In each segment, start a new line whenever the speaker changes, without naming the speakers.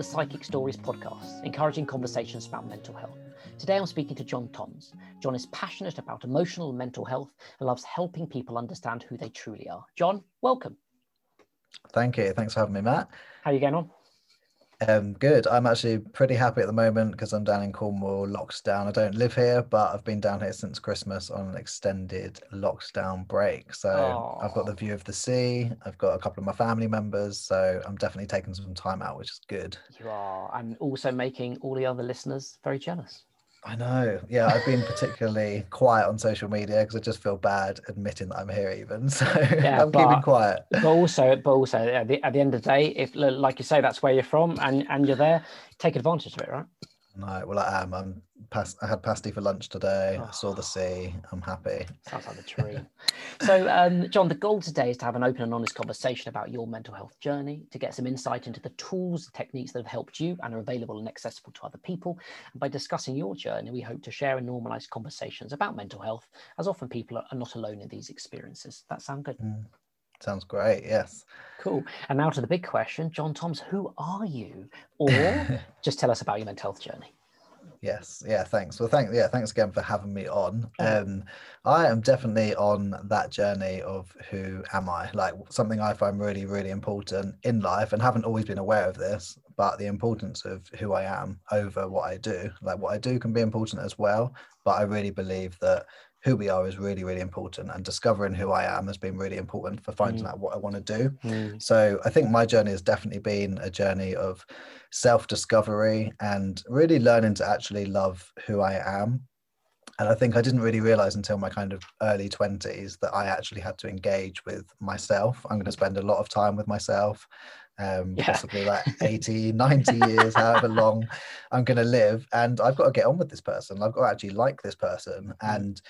the Sidekick Stories podcast, encouraging conversations about mental health. Today I'm speaking to Jon Toms. Jon is passionate about emotional and mental health and loves helping people understand who they truly are. Jon, welcome.
Thank you. Thanks for having me, Matt.
How are you getting on?
Um, good. I'm actually pretty happy at the moment because I'm down in Cornwall, locked down. I don't live here, but I've been down here since Christmas on an extended lockdown break. So oh. I've got the view of the sea. I've got a couple of my family members. So I'm definitely taking some time out, which is good.
You are. And also making all the other listeners very jealous.
I know. Yeah, I've been particularly quiet on social media because I just feel bad admitting that I'm here, even. So yeah, I'm but, keeping quiet.
But also, but also, at the, at the end of the day, if like you say, that's where you're from, and and you're there, take advantage of it, right?
No, well, I am. I'm past. I had pasty for lunch today. Oh. I saw the sea. I'm happy.
Sounds like a dream. so, um, Jon, the goal today is to have an open and honest conversation about your mental health journey, to get some insight into the tools, techniques that have helped you and are available and accessible to other people. And by discussing your journey, we hope to share and normalize conversations about mental health, as often people are not alone in these experiences. That sound good? Mm.
Sounds great. Yes.
Cool. And now to the big question, Jon Toms, who are you? Or just tell us about your mental health journey.
Yes. Yeah. Thanks. Well, thank yeah. Thanks again for having me on. Um, I am definitely on that journey of who am I? Like something I find really, really important in life, and haven't always been aware of this, but the importance of who I am over what I do. Like what I do can be important as well, but I really believe that who we are is really really important and discovering who i am has been really important for finding mm. out what i want to do. Mm. so i think my journey has definitely been a journey of self discovery and really learning to actually love who i am. And i think i didn't really realize until my kind of early 20s that i actually had to engage with myself. I'm going to spend a lot of time with myself um, yeah. possibly like 80, 90 years, however long I'm going to live. And I've got to get on with this person. I've got to actually like this person. Mm. And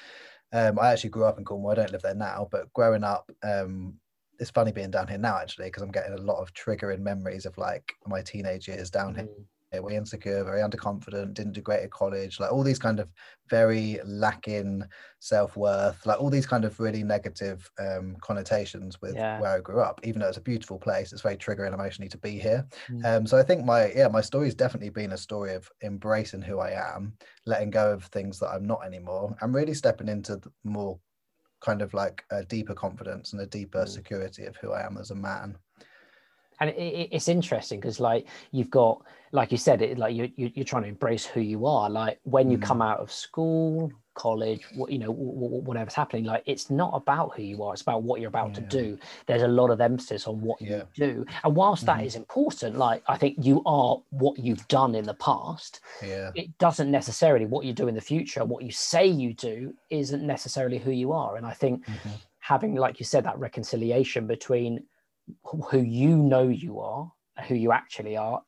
um, I actually grew up in Cornwall. I don't live there now, but growing up, um, it's funny being down here now actually because I'm getting a lot of triggering memories of like my teenage years down mm. here very insecure, very underconfident, didn't do great at college, like all these kind of very lacking self worth, like all these kind of really negative um, connotations with yeah. where I grew up. Even though it's a beautiful place, it's very triggering emotionally to be here. Mm. Um, so I think my yeah my story's definitely been a story of embracing who I am, letting go of things that I'm not anymore, and really stepping into more kind of like a deeper confidence and a deeper mm. security of who I am as a man
and it, it's interesting because like you've got like you said it like you, you you're trying to embrace who you are like when you mm. come out of school college you know whatever's happening like it's not about who you are it's about what you're about yeah. to do there's a lot of emphasis on what yeah. you do and whilst that is important like i think you are what you've done in the past
yeah
it doesn't necessarily what you do in the future what you say you do isn't necessarily who you are and i think mm-hmm. having like you said that reconciliation between who you know you are, who you actually are,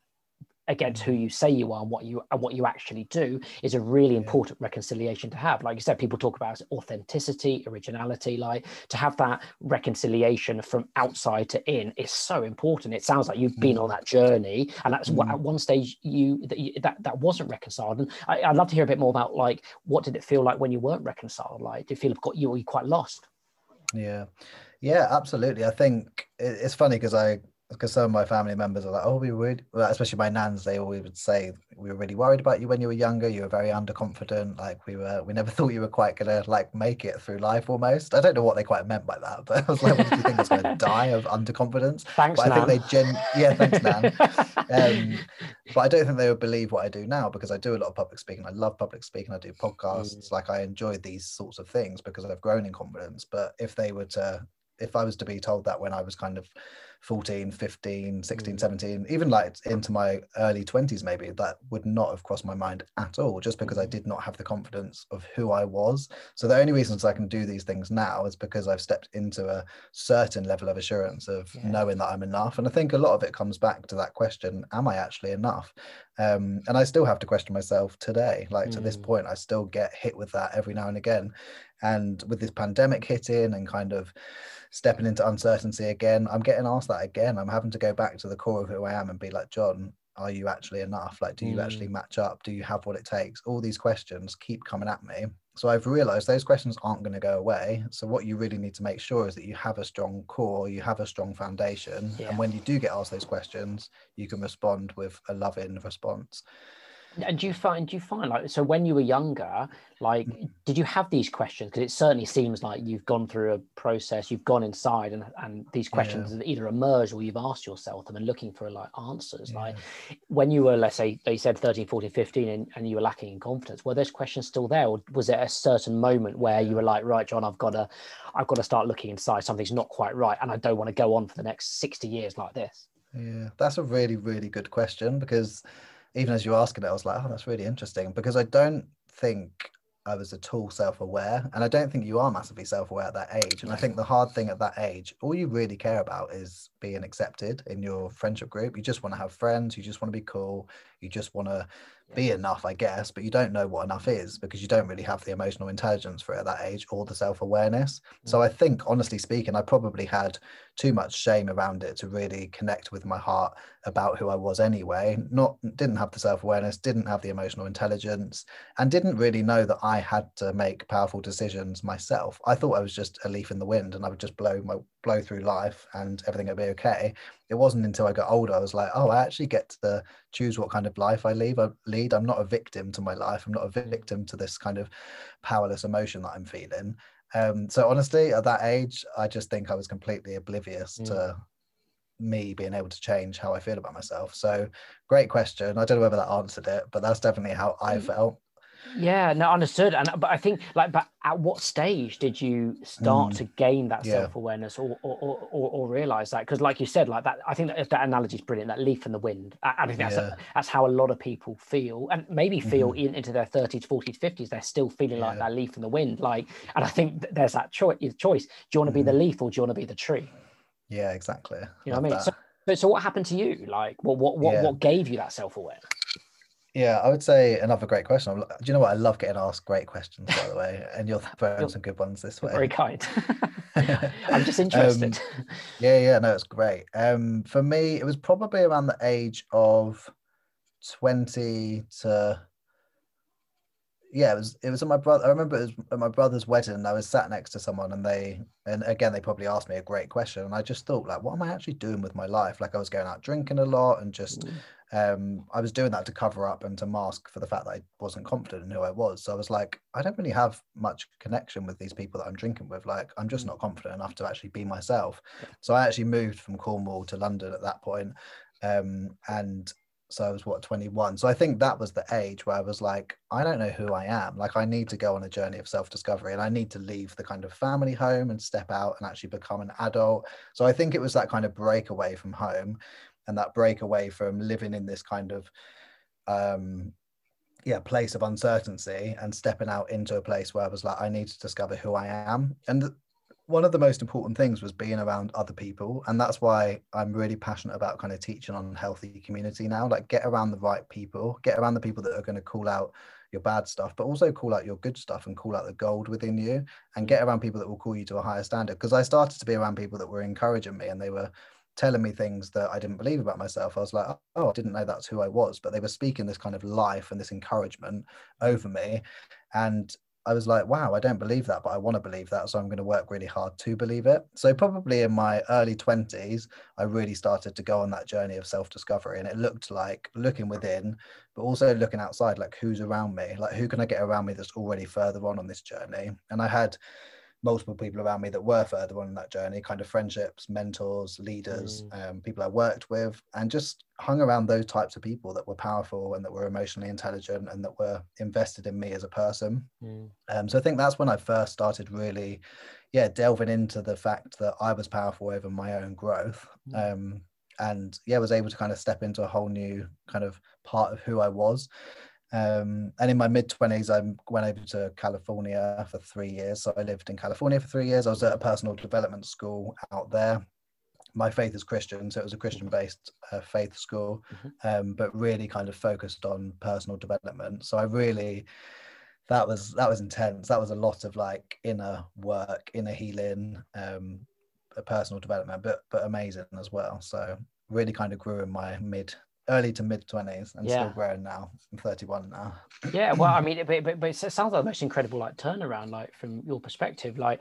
against who you say you are and what you and what you actually do is a really important reconciliation to have. Like you said people talk about authenticity originality like to have that reconciliation from outside to in is so important. It sounds like you've been on mm. that journey and that's what at mm. one stage you that you, that, that wasn't reconciled. And I, would love to hear a bit more about like what did it feel like when you weren't reconciled? Like did you feel got you were you quite lost?
Yeah yeah, absolutely. I think it's funny because I because some of my family members are like, oh, we would, well, especially my nans, they always would say we were really worried about you when you were younger. You were very underconfident. Like we were, we never thought you were quite gonna like make it through life almost. I don't know what they quite meant by that, but I was like, what do you think I was gonna die of underconfidence?
Thanks,
but
Nan.
I think they gen, yeah, thanks, Nan. um, but I don't think they would believe what I do now because I do a lot of public speaking. I love public speaking. I do podcasts. Mm. Like I enjoy these sorts of things because I've grown in confidence. But if they were to if I was to be told that when I was kind of 14, 15, 16, mm. 17, even like into my early 20s, maybe that would not have crossed my mind at all, just because I mm. did not have the confidence of who I was. So the only reasons I can do these things now is because I've stepped into a certain level of assurance of yeah. knowing that I'm enough. And I think a lot of it comes back to that question Am I actually enough? Um, and I still have to question myself today. Like mm. to this mm. point, I still get hit with that every now and again. And with this pandemic hitting and kind of stepping into uncertainty again. I'm getting asked that again. I'm having to go back to the core of who I am and be like, Jon, are you actually enough? Like, do you mm. actually match up? Do you have what it takes? All these questions keep coming at me. so I've realized those questions aren't going to go away. So what you really need to make sure is that you have a strong core, you have a strong foundation. Yeah. And when you do get asked those questions, you can respond with a loving response.
And do you find do you find like so when you were younger, like mm. did you have these questions? Because it certainly seems like you've gone through a process, you've gone inside and, and these questions yeah. either emerged or you've asked yourself them and looking for like answers. Yeah. Like when you were, let's say they said 13, 14, 15 and, and you were lacking in confidence, were those questions still there? Or was it a certain moment where you were like, right, Jon, I've got to I've got to start looking inside, something's not quite right, and I don't want to go on for the next 60 years like this?
Yeah, that's a really, really good question because even as you asking it, I was like, oh, that's really interesting because I don't think I was at all self-aware, and I don't think you are massively self-aware at that age. And I think the hard thing at that age, all you really care about is being accepted in your friendship group. You just want to have friends. You just want to be cool. You just want to be enough, I guess, but you don't know what enough is because you don't really have the emotional intelligence for it at that age or the self awareness. Mm-hmm. So I think, honestly speaking, I probably had too much shame around it to really connect with my heart about who I was anyway. Not didn't have the self awareness, didn't have the emotional intelligence, and didn't really know that I had to make powerful decisions myself. I thought I was just a leaf in the wind and I would just blow my blow through life and everything would be okay. It wasn't until I got older I was like, oh, I actually get to choose what kind of life I leave. I lead. I'm not a victim to my life. I'm not a victim to this kind of powerless emotion that I'm feeling. Um, so honestly, at that age, I just think I was completely oblivious mm. to me being able to change how I feel about myself. So great question. I don't know whether that answered it, but that's definitely how I mm. felt.
Yeah, no, understood. And but I think like, but at what stage did you start mm, to gain that yeah. self awareness or or, or or, or realize that? Because like you said, like that, I think that, that analogy is brilliant. That leaf in the wind. I, I think that's yeah. a, that's how a lot of people feel, and maybe feel mm-hmm. in, into their thirties, forties, fifties. They're still feeling yeah. like that leaf in the wind. Like, and I think there's that choice. Choice. Do you want to be mm. the mm-hmm. leaf or do you want to be the tree?
Yeah, exactly.
You know Love what I mean? So, so what happened to you? Like, what what what, what gave you that self awareness?
Yeah, I would say another great question. Do you know what? I love getting asked great questions, by the way, and you're throwing some good ones this way.
Very kind. I'm just interested.
Um, yeah, yeah, no, it's great. Um, for me, it was probably around the age of 20 to yeah, it was it was at my brother. I remember it was at my brother's wedding, and I was sat next to someone, and they and again they probably asked me a great question, and I just thought like, what am I actually doing with my life? Like I was going out drinking a lot, and just mm. um, I was doing that to cover up and to mask for the fact that I wasn't confident in who I was. So I was like, I don't really have much connection with these people that I'm drinking with. Like I'm just mm. not confident enough to actually be myself. So I actually moved from Cornwall to London at that point, um, and so I was what 21. So I think that was the age where I was like, I don't know who I am. Like I need to go on a journey of self-discovery and I need to leave the kind of family home and step out and actually become an adult. So I think it was that kind of breakaway from home and that breakaway from living in this kind of um yeah place of uncertainty and stepping out into a place where I was like I need to discover who I am and one of the most important things was being around other people and that's why i'm really passionate about kind of teaching on healthy community now like get around the right people get around the people that are going to call out your bad stuff but also call out your good stuff and call out the gold within you and get mm. around people that will call you to a higher standard because i started to be around people that were encouraging me and they were telling me things that I didn't believe about myself. I was like, oh, I didn't know that's who I was. But they were speaking this kind of life and this encouragement over me. And I was like, wow, I don't believe that, but I want to believe that. So I'm going to work really hard to believe it. So, probably in my early 20s, I really started to go on that journey of self discovery. And it looked like looking within, but also looking outside, like who's around me? Like, who can I get around me that's already further on on this journey? And I had multiple people around me that were further on that journey kind of friendships mentors leaders mm. um, people i worked with and just hung around those types of people that were powerful and that were emotionally intelligent and that were invested in me as a person mm. um, so i think that's when i first started really yeah delving into the fact that i was powerful over my own growth mm. um, and yeah was able to kind of step into a whole new kind of part of who i was um, and in my mid 20s, I went over to California for three years. So I lived in California for three years. I was at a personal development school out there. My faith is Christian, so it was a Christian based uh, faith school, mm-hmm. um, but really kind of focused on personal development. So I really, that was that was intense. That was a lot of like inner work, inner healing, um, personal development, but but amazing as well. So really kind of grew in my mid early to mid 20s and
Yeah.
still growing now. I'm 31 now.
yeah well i mean it, but, but, but it sounds like the most incredible like turnaround like from your perspective like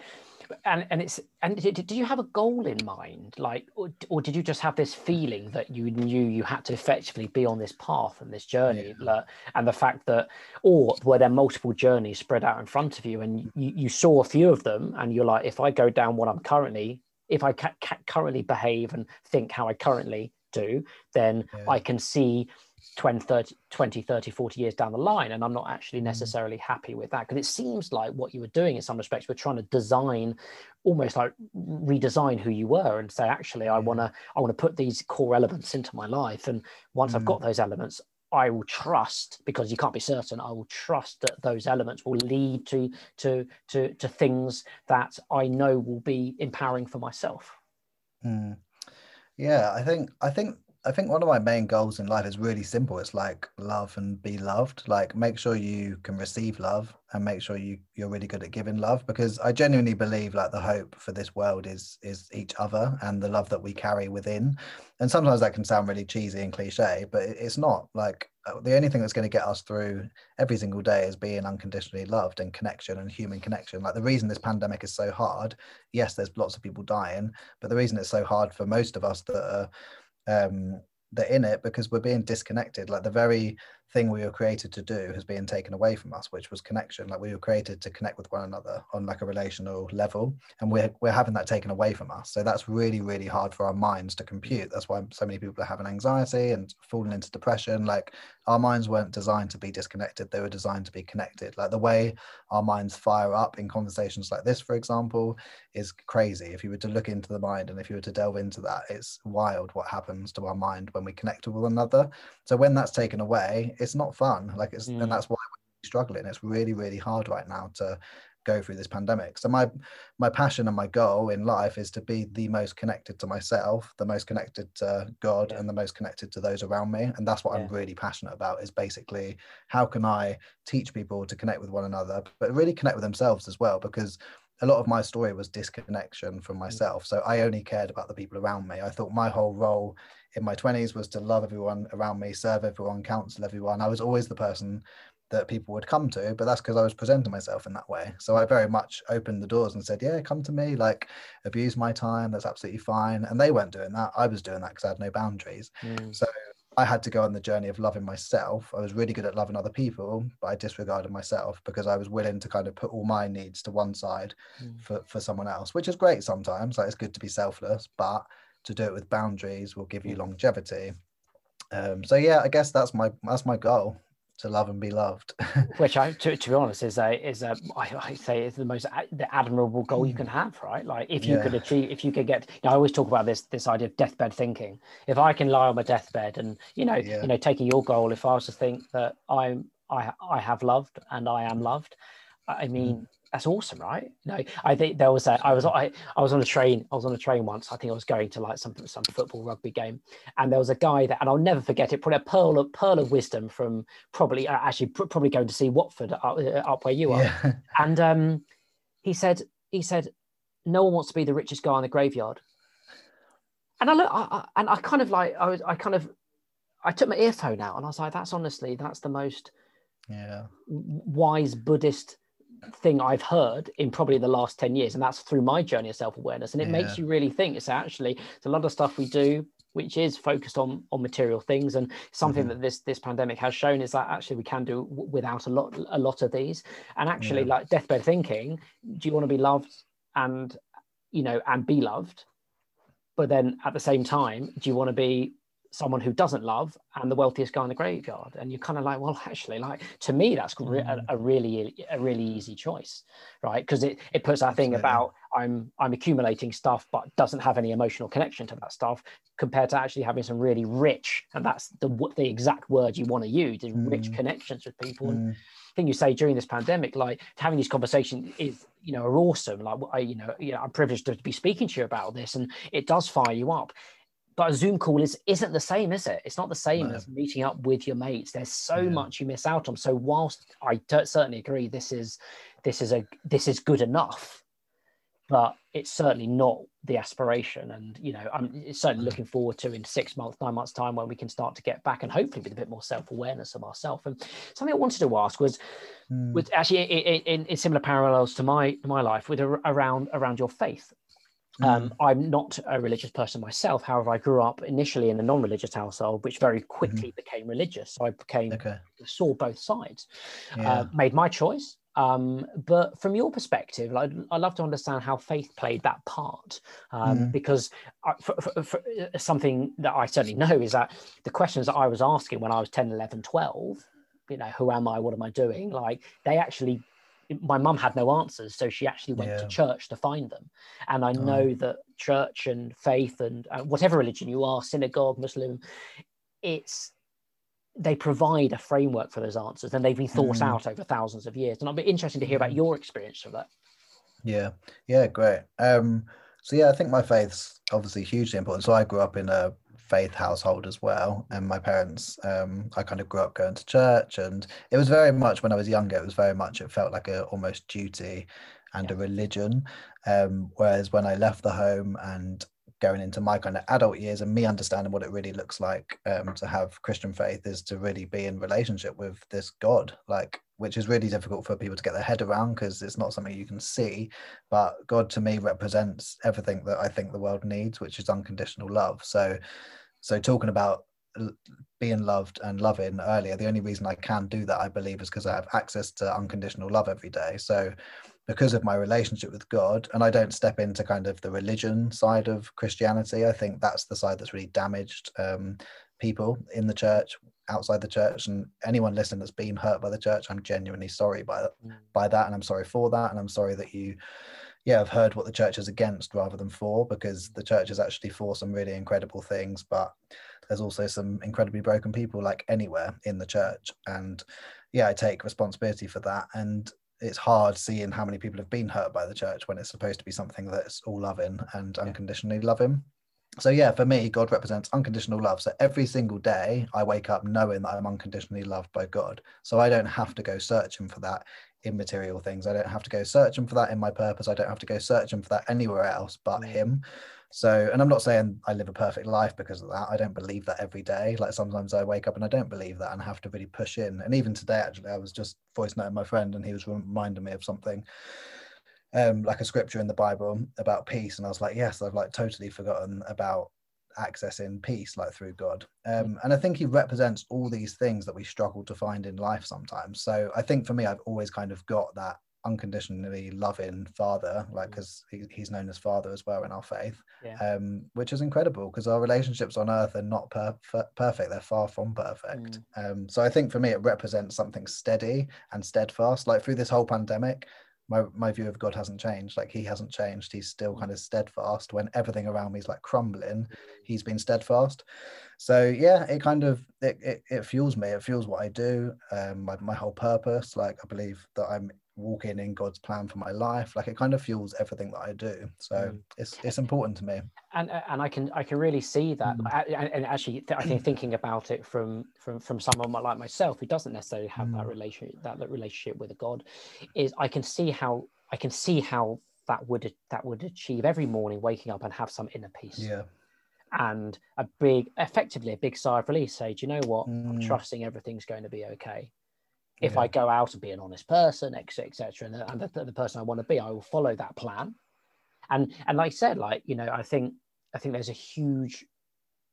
and and it's and did, did you have a goal in mind like or, or did you just have this feeling that you knew you had to effectively be on this path and this journey like, and the fact that or were there multiple journeys spread out in front of you and you, you saw a few of them and you're like if i go down what i'm currently if i ca- ca- currently behave and think how i currently do then
Yeah.
i can see 20 30, 20 30 40 years down the line and i'm not actually
Mm.
necessarily happy with that because it seems like what you were doing in some respects we're trying to design almost like redesign who you were and say actually i want to i want to put these core elements into my life and once i've
Mm.
got those elements i will trust because you can't be certain i will trust that those elements will lead to to to to things that i know will be empowering for myself
Mm. Yeah, I think I think I think one of my main goals in life is really simple. It's like love and be loved. Like make sure you can receive love and make sure you you're really good at giving love because I genuinely believe like the hope for this world is is each other and the love that we carry within. And sometimes that can sound really cheesy and cliche, but it's not. Like the only thing that's going to get us through every single day is being unconditionally loved and connection and human connection. Like the reason this pandemic is so hard, yes, there's lots of people dying, but the reason it's so hard for most of us that are um that in it because we're being disconnected like the very thing we were created to do has been taken away from us which was connection. Like we were created to connect with one another on like a relational level and we're we're having that taken away from us. So that's really really hard for our minds to compute. That's why so many people are having anxiety and falling into depression. Like our minds weren't designed to be disconnected. They were designed to be connected. Like the way our minds fire up in conversations like this for example is crazy. If you were to look into the mind and if you were to delve into that it's wild what happens to our mind when we connect with one another. So when that's taken away it's not fun. Like it's
Mm.
and that's why we're struggling. It's really really hard right now to go through this pandemic. So my my passion and my goal in life is to be the most connected to myself the most connected to god
Yeah.
and the most connected to those around me. And that's what i'm really passionate about is basically how can i teach people to connect with one another but really connect with themselves as well because a lot of my story was disconnection from myself. So I only cared about the people around me. I thought my whole role in my 20s was to love everyone around me, serve everyone, counsel everyone. I was always the person that people would come to, but that's because I was presenting myself in that way. So I very much opened the doors and said, Yeah, come to me, like abuse my time. That's absolutely fine. And they weren't doing that. I was doing that because I had no boundaries.
Mm.
So I had to go on the journey of loving myself. I was really good at loving other people, but I disregarded myself because I was willing to kind of put all my needs to one side
Mm.
for, for someone else, which is great sometimes. Like it's good to be selfless, but to do it with boundaries will give you
Mm.
longevity. Um, so yeah, I guess that's my that's my goal to love and be loved.
which I, to, to be honest, is a is a I, I say is the most the admirable goal you hmm. can have, right? Like if you could achieve, if you could get, you know, I always talk about this this idea of deathbed thinking. If I can lie on my deathbed, and you know,
Yeah.
you know, taking your goal, if I was to think that I'm I I have loved and I am loved, I I mean. That's awesome, right? You know, I think there was a. I was I, I was on a train. I was on a train once. I think I was going to like some some football rugby game, and there was a guy that, and I'll never forget it. Probably a pearl of pearl of wisdom from probably uh, actually pr- probably going to see Watford up, uh, up where you are.
yeah.
And um, he said he said no one wants to be the richest guy in the graveyard. And I look, I, I, and I kind of like I was I kind of I took my earphone out and I was like, that's honestly that's the most
Yeah.
wise Buddhist thing I've heard in probably the last 10 years. And that's through my journey of self-awareness. And it makes you really think it's actually it's a lot of stuff we do which is focused on on material things and something
Mhm.
that this this pandemic has shown is that actually we can do w- without a lot a lot of these and actually
Yeah.
like deathbed thinking do you want to be loved and you know and be loved but then at the same time do you want to be someone who doesn't love and the wealthiest guy in the graveyard and you're kind of like well actually like to me that's re- a,
Mm.
a really a really easy choice right because it, it puts that thing about i'm i'm accumulating stuff but doesn't have any emotional connection to that stuff compared to actually having some really rich and that's the w- the exact word you want to use is rich
Mm.
connections with people and
Mm,
thing you say during this pandemic, like having these conversations is, you know, are awesome. Like I, you know, you know, I'm privileged to be speaking to you about this, and it does fire you up. But a Zoom call is isn't the same, is it? It's not the same
No.
as meeting up with your mates. There's so
Yeah.
much you miss out on. So whilst I t- certainly agree, this is this is a this is good enough. but it's certainly not the aspiration. And you know, I'm certainly looking forward to in six months, nine months time when we can start to get back and hopefully with a bit more self awareness of ourselves. And something I wanted to ask was, mm. with actually in, in, in, similar parallels to my my life, with around around your faith. Um. I'm not a religious person myself. However, I grew up initially in a non-religious household, which very quickly mm. became religious. So I became okay. saw both sides. Yeah. Uh, made my choice, um, but from your perspective, I'd, I'd, love to understand how faith played that part, um, mm. because I, for, for, for uh, something that I certainly know is that the questions that I was asking when I was 10, 11, 12, you know, who am I? What am I doing? Like they actually, my mum had no answers, so she actually went yeah. to church to find them. And I know oh. that church and faith and uh, whatever religion you are, synagogue, Muslim, it's they provide a framework for those answers and they've been thought mm. out over thousands of years and i'll be interested to hear about mm. your experience of that
yeah yeah great um so yeah i think my faith's obviously hugely important so i grew up in a faith household as well and my parents um i kind of grew up going to church and it was very much when i was younger it was very much it felt like a almost duty and yeah. a religion um whereas when i left the home and going into my kind of adult years and me understanding what it really looks like um, to have Christian faith is to really be in relationship with this God, like which is really difficult for people to get their head around because it's not something you can see. But God to me represents everything that I think the world needs, which is unconditional love. So, so talking about being loved and loving earlier, the only reason I can do that, I believe, is because I have access to unconditional love every day. So because of my relationship with God, and I don't step into kind of the religion side of Christianity. I think that's the side that's really damaged um, people in the church, outside the church, and anyone listening that's been hurt by the church. I'm genuinely sorry by that, mm. by that, and I'm sorry for that, and I'm sorry that you, yeah, I've heard what the church is against rather than for, because the church is actually for some really incredible things, but there's also some incredibly broken people like anywhere in the church, and yeah, I take responsibility for that, and it's hard seeing how many people have been hurt by the church when it's supposed to be something that's all loving and unconditionally loving. So yeah, for me, God represents unconditional love. So every single day I wake up knowing that I'm unconditionally loved by God. So I don't have to go searching for that in material things. I don't have to go searching for that in my purpose. I don't have to go searching for that anywhere else but mm. him. So, and I'm not saying I live a perfect life because of that. I don't believe that every day. Like sometimes I wake up and I don't believe that and I have to really push in. And even today, actually, I was just voice noting my friend and he was reminding me of something, um, like a scripture in the Bible about peace. And I was like, yes, I've like totally forgotten about accessing peace like through god um, and i think he represents all these things that we struggle to find in life sometimes so i think for me i've always kind of got that unconditionally loving father like because mm. he, he's known as father as well in our faith yeah. um, which is incredible because our relationships on earth are not per- perfect they're far from perfect mm. um, so i think for me it represents something steady and steadfast like through this whole pandemic my, my view of god hasn't changed like he hasn't changed he's still kind of steadfast. When everything around me is like crumbling he's been steadfast. So yeah it kind of it, it, it fuels me it fuels what i do um my, my whole purpose. Like i believe that i'm walking in God's plan for my life. Like it kind of fuels everything that I do. So mm. it's it's important to me.
And and I can I can really see that. Mm. And actually, I think thinking about it from from from someone like myself who doesn't necessarily have mm. that relationship that, that relationship with a God, is I can see how I can see how that would that would achieve every morning waking up and have some inner peace.
Yeah.
And a big, effectively, a big sigh of release. Say, do you know what? I'm mm. trusting everything's going to be okay if yeah. I go out and be an honest person, etc., etc., and, and the, the, person I want to be, I will follow that plan. And and like I said, like you know, I think I think there's a huge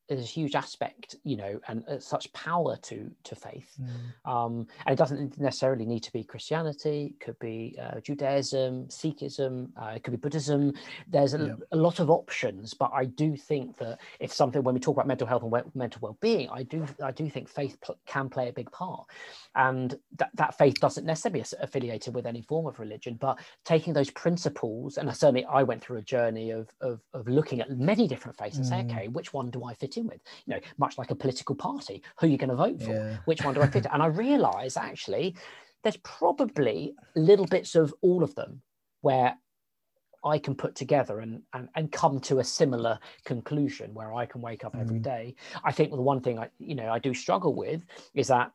there's a huge aspect, you know, and uh, such power to to faith. Mm. Um, and it doesn't necessarily need to be Christianity. It could be uh, Judaism, Sikhism. Uh, it could be Buddhism. There's a, yeah. a, lot of options, but I do think that if something when we talk about mental health and we- mental well-being, I do I do think faith pl- can play a big part, and that that faith doesn't necessarily be affiliated with any form of religion, but taking those principles, and certainly I went through a journey of of, of looking at many different faiths and mm. say, okay, which one do I fit in with, you know, much like a political party, who are you going to vote for? Yeah. Which one do I fit? and I realize actually there's probably little bits of all of them where I can put together and, and, and come to a similar conclusion where I can wake up every mm. day. I think the one thing I, you know, I do struggle with is that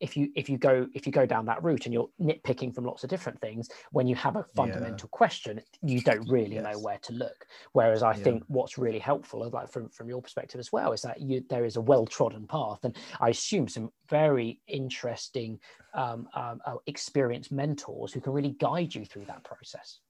if you if you go if you go down that route and you're nitpicking from lots of different things when you have a fundamental yeah. question you don't really yes. know where to look whereas i yeah. think what's really helpful like from from your perspective as well is that you there is a well trodden path and i assume some very interesting um, um, uh, experienced mentors who can really guide you through that process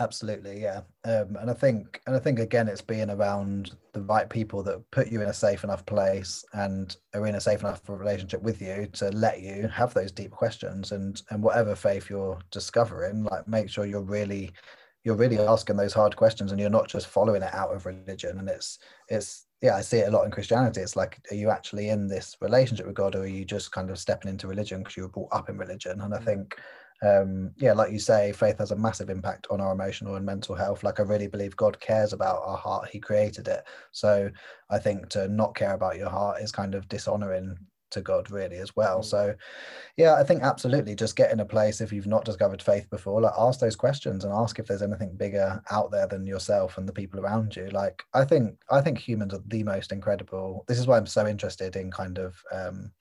absolutely yeah. Um, and i think and i think again it's being around the right people that put you in a safe enough place and are in a safe enough relationship with you to let you have those deep questions and and whatever faith you're discovering like make sure you're really you're really asking those hard questions and you're not just following it out of religion. And it's it's yeah i see it a lot in christianity. It's like are you actually in this relationship with god or are you just kind of stepping into religion because you were brought up in religion? And i mm. think um, yeah, like you say, faith has a massive impact on our emotional and mental health. Like I really believe God cares about our heart; He created it. So I think to not care about your heart is kind of dishonoring to God, really, as well. Mm. So, yeah, I think absolutely, just get in a place if you've not discovered faith before, like ask those questions and ask if there's anything bigger out there than yourself and the people around you. Like I think, I think humans are the most incredible. This is why I'm so interested in kind of. Um,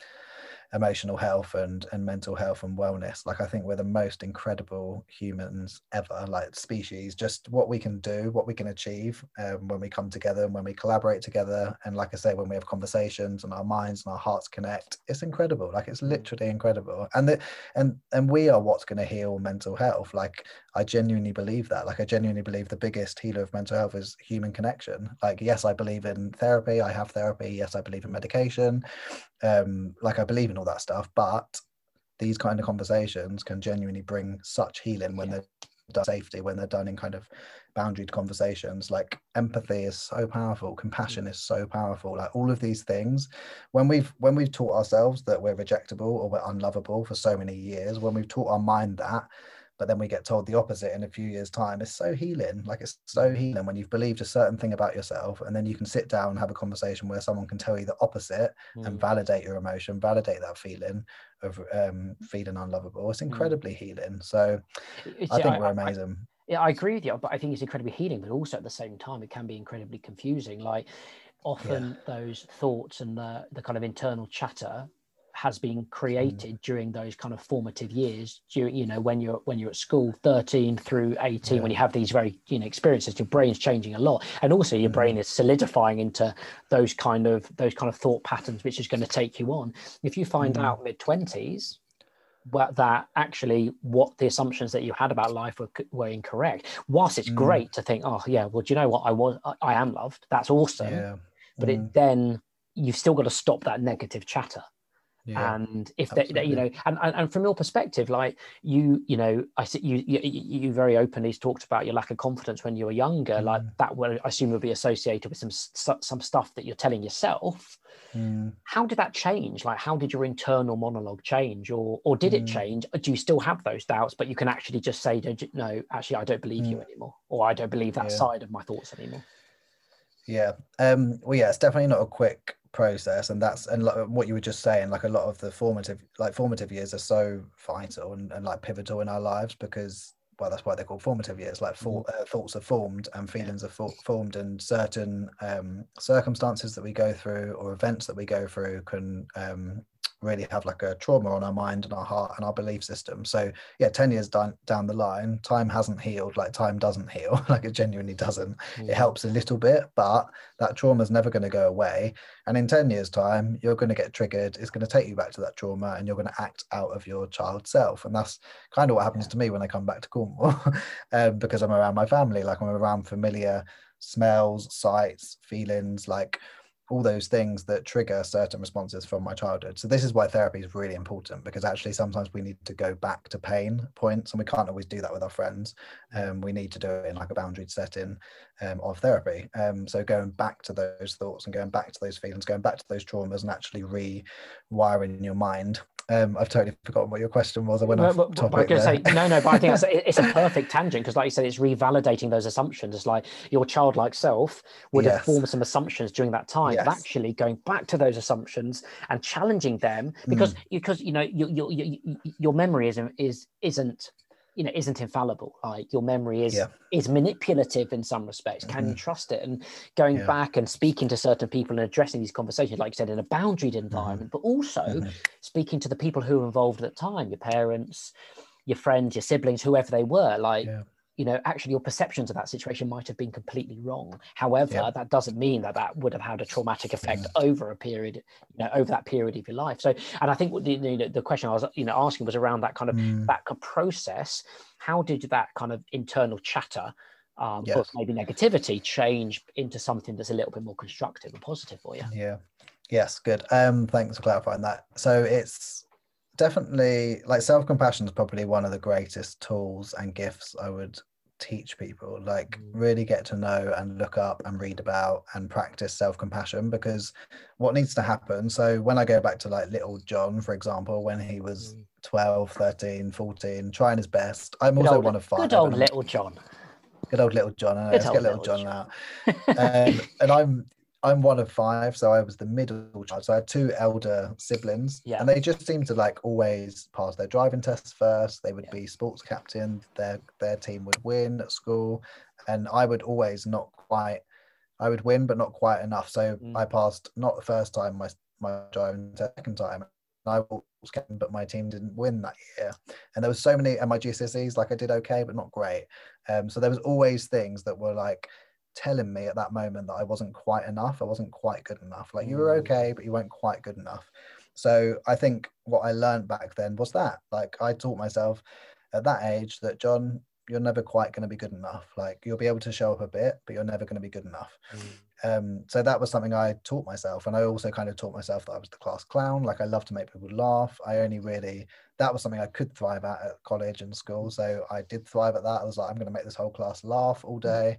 emotional health and and mental health and wellness like i think we're the most incredible humans ever. Like species just what we can do what we can achieve um, when we come together and when we collaborate together. And like i say when we have conversations and our minds and our hearts connect it's incredible. Like it's mm. literally incredible. And the, and and we are what's going to heal mental health. Like i genuinely believe that. Like i genuinely believe the biggest healer of mental health is human connection. Like yes i believe in therapy. I have therapy. Yes i believe in medication um, like I believe in all that stuff, but these kind of conversations can genuinely bring such healing when yeah. they're done safety, when they're done in kind of boundaried conversations. Like empathy is so powerful, compassion is so powerful. Like all of these things, when we've when we've taught ourselves that we're rejectable or we're unlovable for so many years, when we've taught our mind that but then we get told the opposite in a few years time it's so healing like it's so healing when you've believed a certain thing about yourself and then you can sit down and have a conversation where someone can tell you the opposite mm. and validate your emotion validate that feeling of um, feeling unlovable it's mm. incredibly mm. healing so it's, i think we're amazing I,
yeah i agree with you but i think it's incredibly healing but also at the same time it can be incredibly confusing like often yeah. those thoughts and the, the kind of internal chatter has been created mm. during those kind of formative years during you know when you're when you're at school 13 through 18 yeah. when you have these very you know experiences your brain's changing a lot and also your mm. brain is solidifying into those kind of those kind of thought patterns which is going to take you on if you find mm. out mid 20s that actually what the assumptions that you had about life were, were incorrect whilst it's mm. great to think oh yeah well do you know what i was i, I am loved that's awesome yeah. but it mm. then you've still got to stop that negative chatter yeah, and if they, they, you know and, and, and from your perspective like you you know i see you, you you very openly talked about your lack of confidence when you were younger mm. like that will i assume will be associated with some some stuff that you're telling yourself mm. how did that change like how did your internal monologue change or or did mm. it change do you still have those doubts but you can actually just say no actually i don't believe you mm. anymore or i don't believe that yeah. side of my thoughts anymore
yeah um well yeah it's definitely not a quick process and that's and like what you were just saying like a lot of the formative like formative years are so vital and, and like pivotal in our lives because well that's why they're called formative years like for, mm-hmm. uh, thoughts are formed and feelings are for, formed and certain um, circumstances that we go through or events that we go through can um, really have like a trauma on our mind and our heart and our belief system. So yeah, 10 years down down the line, time hasn't healed, like time doesn't heal, like it genuinely doesn't. Yeah. It helps a little bit, but that trauma is never going to go away. And in 10 years' time, you're going to get triggered. It's going to take you back to that trauma and you're going to act out of your child self. And that's kind of what happens yeah. to me when I come back to Cornwall um, because I'm around my family, like I'm around familiar smells, sights, feelings, like all those things that trigger certain responses from my childhood. So this is why therapy is really important because actually sometimes we need to go back to pain points and we can't always do that with our friends. Um, we need to do it in like a boundary setting um, of therapy. Um, so going back to those thoughts and going back to those feelings, going back to those traumas and actually rewiring your mind um, I've totally forgotten what your question was. I went off
topic. But I was say no, no. But I think it's a perfect tangent because, like you said, it's revalidating those assumptions. It's like your childlike self would yes. have formed some assumptions during that time, yes. but actually going back to those assumptions and challenging them because mm. because you know your your your, your memory isn't is isn't you know isn't infallible like your memory is
Yeah.
is manipulative in some respects can you
Mhm.
trust it and going
Yeah.
back and speaking to certain people and addressing these conversations like you said in a boundaried environment but also
Mhm.
speaking to the people who were involved at the time your parents your friends your siblings whoever they were like
Yeah.
You know actually your perceptions of that situation might have been completely wrong however
Yeah.
that doesn't mean that that would have had a traumatic effect over a period you know over that period of your life so and i think what the, the, the question i was you know asking was around that kind of
Mm.
that process how did that kind of internal chatter um,
Yes.
maybe negativity change into something that's a little bit more constructive and positive for you
Yeah. Yes, good. Um, thanks for clarifying that. So it's definitely like self-compassion is probably one of the greatest tools and gifts I would teach people. Like
Mm.
really get to know and look up and read about and practice self-compassion because what needs to happen. So when I go back to like little Jon, for example, when he was
Mm.
12, 13, 14, trying his best. I'm
good
also
old,
one of five.
good old little jon
good old little Jon. Know,
Good
let's get little
little
Jon
Jon.
out um, and I'm I'm one of five, so I was the middle child. So I had two elder siblings,
Yeah.
and they just seemed to like always pass their driving tests first. They would
Yeah.
be sports captain. Their their team would win at school, and I would always not quite. I would win, but not quite enough. So
Mm.
I passed not the first time my my driving test, second time. I was captain, but my team didn't win that year. And there was so many, and my GCSEs, like I did okay, but not great. Um, so there was always things that were like telling me at that moment that I wasn't quite enough. I wasn't quite good enough. Like you were
Mm.
okay, but you weren't quite good enough. So I think what I learned back then was that. Like I taught myself at that age that Jon, you're never quite going to be good enough. Like you'll be able to show up a bit, but you're never going to be good enough. Um, so that was something I taught myself, and I also kind of taught myself that I was the class clown. Like I love to make people laugh. I only really that was something I could thrive at at college and school. So I did thrive at that. I was like, I'm going to make this whole class laugh all day,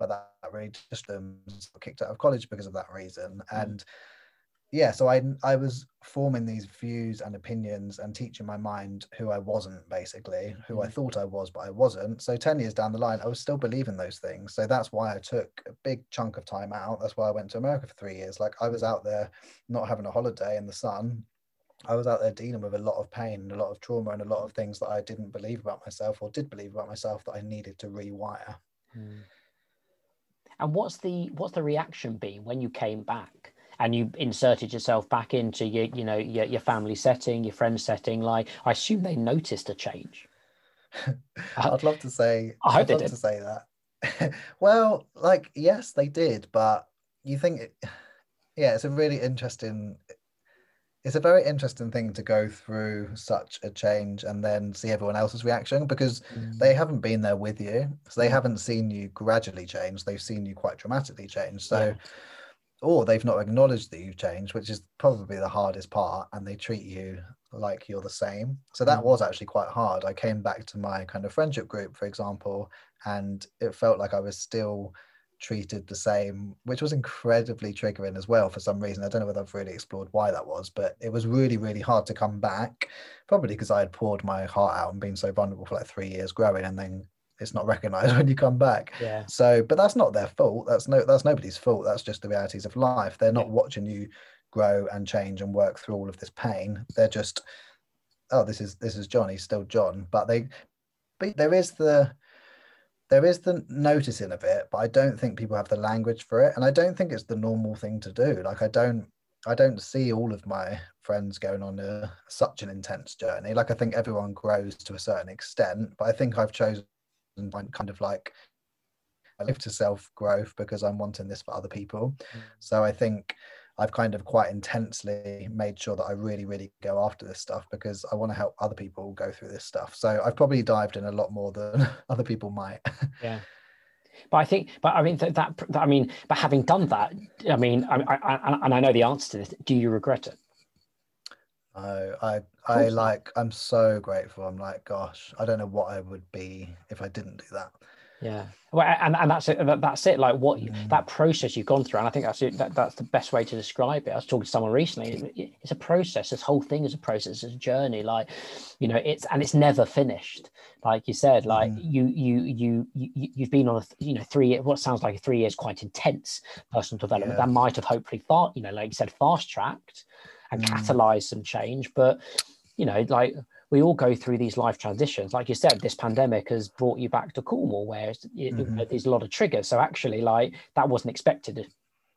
but that really just um, kicked out of college because of that reason. And yeah, so I I was forming these views and opinions and teaching my mind who I wasn't basically, who I
Mm.
thought I was, but I wasn't. So 10 years down the line, I was still believing those things. So that's why I took a big chunk of time out. That's why I went to America for three years. Like I was out there not having a holiday in the sun. I was out there dealing with a lot of pain and a lot of trauma and a lot of things that I didn't believe about myself or did believe about myself that I needed to rewire.
Mm. And what's the what's the reaction been when you came back and you inserted yourself back into your you know your, your family setting, your friend setting? Like I assume they noticed a change.
I'd love to say
I they
love
did.
to say that. well, like yes, they did, but you think it, yeah, it's a really interesting it's a very interesting thing to go through such a change and then see everyone else's reaction because they haven't been there with you. So they
Mm.
haven't seen you gradually change. They've seen you quite dramatically change. So
Yeah.
or they've not acknowledged that you've changed, which is probably the hardest part, and they treat you like you're the same. So that
Mm.
was actually quite hard. I came back to my kind of friendship group, for example, and it felt like I was still treated the same, which was incredibly triggering as well for some reason. I don't know whether I've really explored why that was, but it was really, really hard to come back, probably because I had poured my heart out and been so vulnerable for like three years growing, and then it's not recognized when you come back.
Yeah.
So, but that's not their fault. That's no, that's nobody's fault. That's just the realities of life. They're not
Yeah.
watching you grow and change and work through all of this pain. They're just, oh, this is this is Jon. He's still Jon. But they, but there is the, there is the noticing of it. But I don't think people have the language for it, and I don't think it's the normal thing to do. Like I don't, I don't see all of my friends going on a such an intense journey. Like I think everyone grows to a certain extent, but I think I've chosen kind of like I live to self growth because I'm wanting this for other people.
Mm.
So I think I've kind of quite intensely made sure that I really, really go after this stuff because I want to help other people go through this stuff. So I've probably dived in a lot more than other people might.
Yeah. But I think, but I mean that, that, that I mean, but having done that, I mean, I, I, I, and I know the answer to this. Do you regret it?
I, I, I like, I'm so grateful. I'm like, gosh, I don't know what I would be if I didn't do that.
Yeah. Well, and, and that's it. That's it. Like what you,
Mm.
that process you've gone through, and I think that's it. That, that's the best way to describe it. I was talking to someone recently. it- it- It's a process. This whole thing is a process. It's a journey. Like, you know, it's and it's never finished. Like you said, like
Mhm.
you you you you you've been on a you know three what sounds like three years quite intense personal development
Yeah.
that might have hopefully far you know like you said fast tracked and
Mm.
catalyzed some change, but you know like we all go through these life transitions. Like you said, this pandemic has brought you back to Cornwall, where mm-hmm. there's a lot of triggers. So actually, like that wasn't expected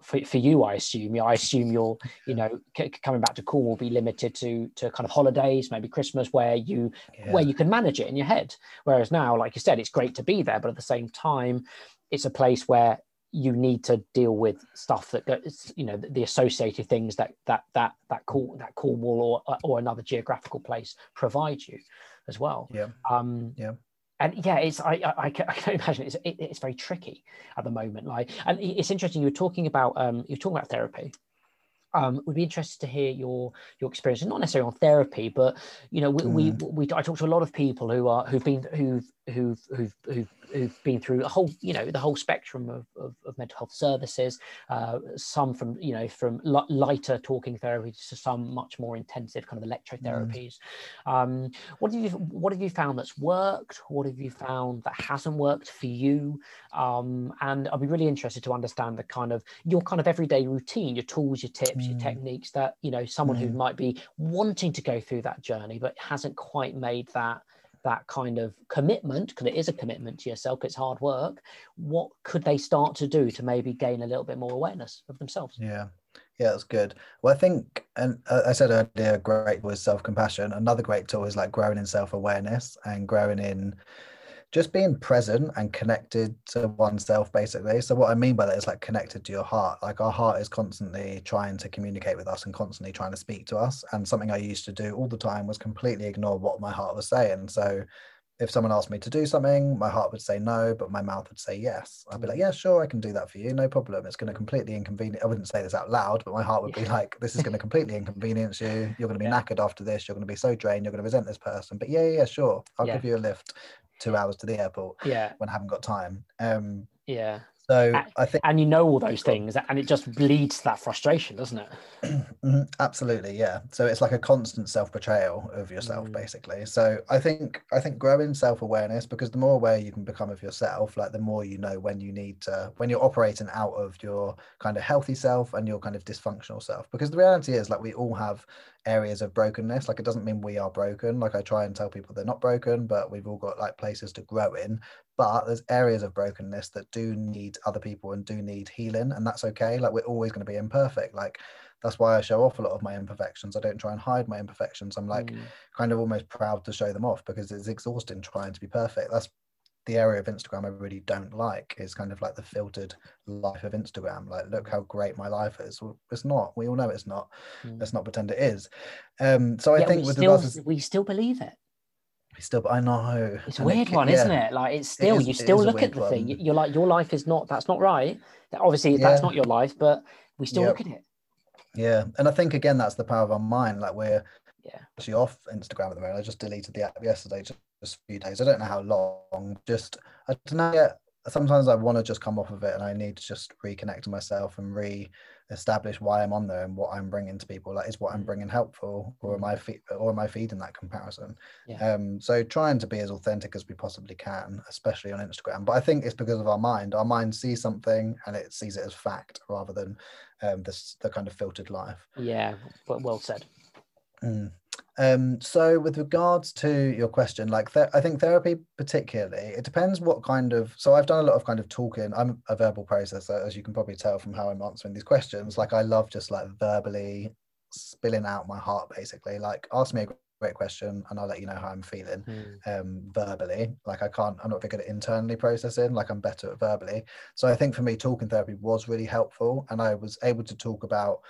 for, for you, I assume. I assume you're, you know, c- coming back to Cornwall will be limited to to kind of holidays, maybe Christmas, where you yeah. where you can manage it in your head. Whereas now, like you said, it's great to be there, but at the same time, it's a place where you need to deal with stuff that goes, you know, the associated things that that that that call that Cornwall or or another geographical place provide you as well.
Yeah.
Um,
yeah.
And yeah, it's I I, I can, I can imagine it's it, it's very tricky at the moment. Like, and it's interesting. You were talking about um, you're talking about therapy, um, would be interested to hear your your experience, not necessarily on therapy, but you know, we, mm. we, we I talk to a lot of people who are who've been who've who've who've who've who've been through a whole, you know, the whole spectrum of, of, of mental health services. Uh, some from, you know, from lighter talking therapies to some much more intensive kind of electrotherapies. Mm. Um, what have you What have you found that's worked? What have you found that hasn't worked for you? Um, and I'd be really interested to understand the kind of your kind of everyday routine, your tools, your tips, mm. your techniques that you know someone mm. who might be wanting to go through that journey but hasn't quite made that that kind of commitment, because it is a commitment to yourself, it's hard work, what could they start to do to maybe gain a little bit more awareness of themselves?
Yeah. Yeah, that's good. Well, I think, and uh, I said earlier, great was self compassion. Another great tool is like growing in self awareness and growing in just being present and connected to oneself basically. So what i mean by that is like connected to your heart. Like our heart is constantly trying to communicate with us and constantly trying to speak to us. And something i used to do all the time was completely ignore what my heart was saying. So if someone asked me to do something my heart would say no but my mouth would say yes. I'd be like yeah sure i can do that for you. No problem. It's going to completely inconvenience i wouldn't say this out loud but my heart would be like this is going to completely inconvenience you. You're going to be yeah. knackered after this. You're going to be so drained. You're going to resent this person. But yeah yeah sure. I'll yeah. give you a lift two hours to the airport
yeah
when I haven't got time. Um,
yeah.
So
and,
I think,
and you know all those things, and it just leads to that frustration, doesn't it?
Mm-hmm. Absolutely, yeah. So it's like a constant self betrayal of yourself, mm. basically. So I think I think growing self awareness because the more aware you can become of yourself, like the more you know when you need to when you're operating out of your kind of healthy self and your kind of dysfunctional self. Because the reality is, like we all have areas of brokenness. Like it doesn't mean we are broken. Like I try and tell people they're not broken, but we've all got like places to grow in but there's areas of brokenness that do need other people and do need healing and that's okay. Like we're always going to be imperfect. Like that's why i show off a lot of my imperfections. I don't try and hide my imperfections. I'm like mm. kind of almost proud to show them off because it's exhausting trying to be perfect. That's the area of instagram i really don't like is kind of like the filtered life of instagram. Like look how great my life is. Well, it's not. We all know it's not. Mm. let's not pretend it is. Um so i think with
still,
to...
we still believe it
still i know.
It's a weird it, one yeah. isn't it? Like it's still it is, you still look at the one. thing you're like your life is not that's not right. Obviously yeah. that's not your life but we still yep. look at it.
Yeah and i think again that's the power of our mind. Like we're
yeah.
actually off instagram at the moment. I just deleted the app yesterday just, just a few days. I don't know how long. Just i don't know yet. Sometimes i want to just come off of it and i need to just reconnect to myself and re establish why I'm on there and what I'm bringing to people. Like, is what I'm mm. bringing helpful, or am mm. I fe- or am I feeding that comparison?
Yeah.
Um, so trying to be as authentic as we possibly can, especially on Instagram. But I think it's because of our mind. Our mind sees something and it sees it as fact rather than um, this the kind of filtered life.
Yeah, well said.
Mm. Um, so with regards to your question, like th- I think therapy particularly, it depends what kind of. So I've done a lot of kind of talking. I'm a verbal processor, as you can probably tell from how I'm answering these questions. Like I love just like verbally spilling out my heart, basically. Like ask me a great question, and I'll let you know how I'm feeling mm. um, verbally. Like I can't, I'm not very good at internally processing. Like I'm better at verbally. So I think for me, talking therapy was really helpful, and I was able to talk about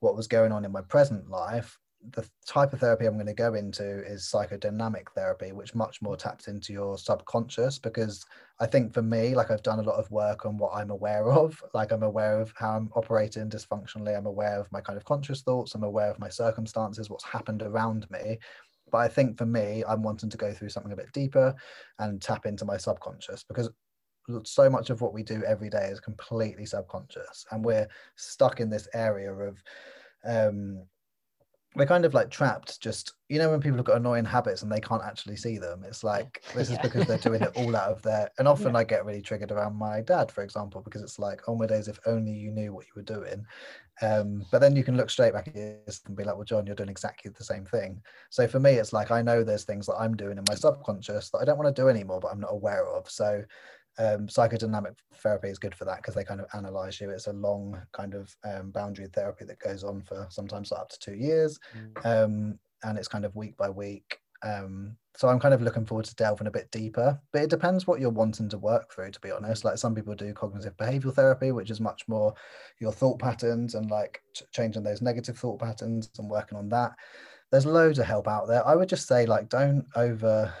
what was going on in my present life the type of therapy I'm going to go into is psychodynamic therapy, which much more taps into your subconscious. Because I think for me, like I've done a lot of work on what I'm aware of. Like I'm aware of how I'm operating dysfunctionally. I'm aware of my kind of conscious thoughts. I'm aware of my circumstances, what's happened around me. But I think for me, I'm wanting to go through something a bit deeper and tap into my subconscious because so much of what we do every day is completely subconscious and we're stuck in this area of um we're kind of like trapped just you know when people have got annoying habits and they can't actually see them it's like this yeah. is because they're doing it all out of their and often yeah. i get really triggered around my dad for example because it's like oh my days if only you knew what you were doing um, but then you can look straight back at this and be like well jon you're doing exactly the same thing so for me it's like i know there's things that i'm doing in my subconscious that i don't want to do anymore but i'm not aware of so um, psychodynamic therapy is good for that because they kind of analyze you. It's a long kind of um, boundary therapy that goes on for sometimes up to two years, mm. um, and it's kind of week by week. Um, so I'm kind of looking forward to delving a bit deeper, but it depends what you're wanting to work through. To be honest, like some people do cognitive behavioral therapy, which is much more your thought patterns and like changing those negative thought patterns and working on that. There's loads of help out there. I would just say like don't over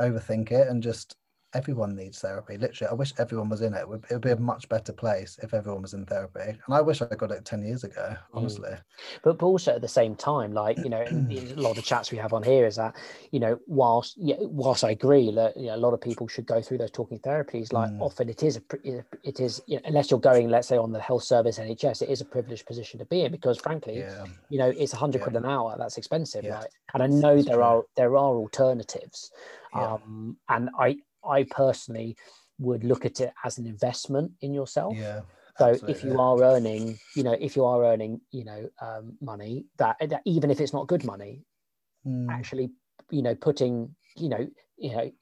overthink it and just everyone needs therapy. Literally, I wish everyone was in it. It would, it would, be a much better place if everyone was in therapy. And I wish I got it 10 years ago, mm. honestly. Mm.
But, but also at the same time, like, you know, a lot of the chats we have on here is that, you know, whilst, yeah, whilst I agree that you know, a lot of people should go through those talking therapies, like mm. often it is, a, it is, you know, unless you're going, let's say on the health service, NHS, it is a privileged position to be in because frankly, yeah. you know, it's a hundred yeah. quid an hour. That's expensive, yeah. right? And I know That's there true. are, there are alternatives. Um, and I, I personally would look at it as an investment in yourself.
Yeah.
So if you are earning, you know, if you are earning, you know, um, money that, that, even if it's not good money, mm. actually, you know, putting, you know, you know,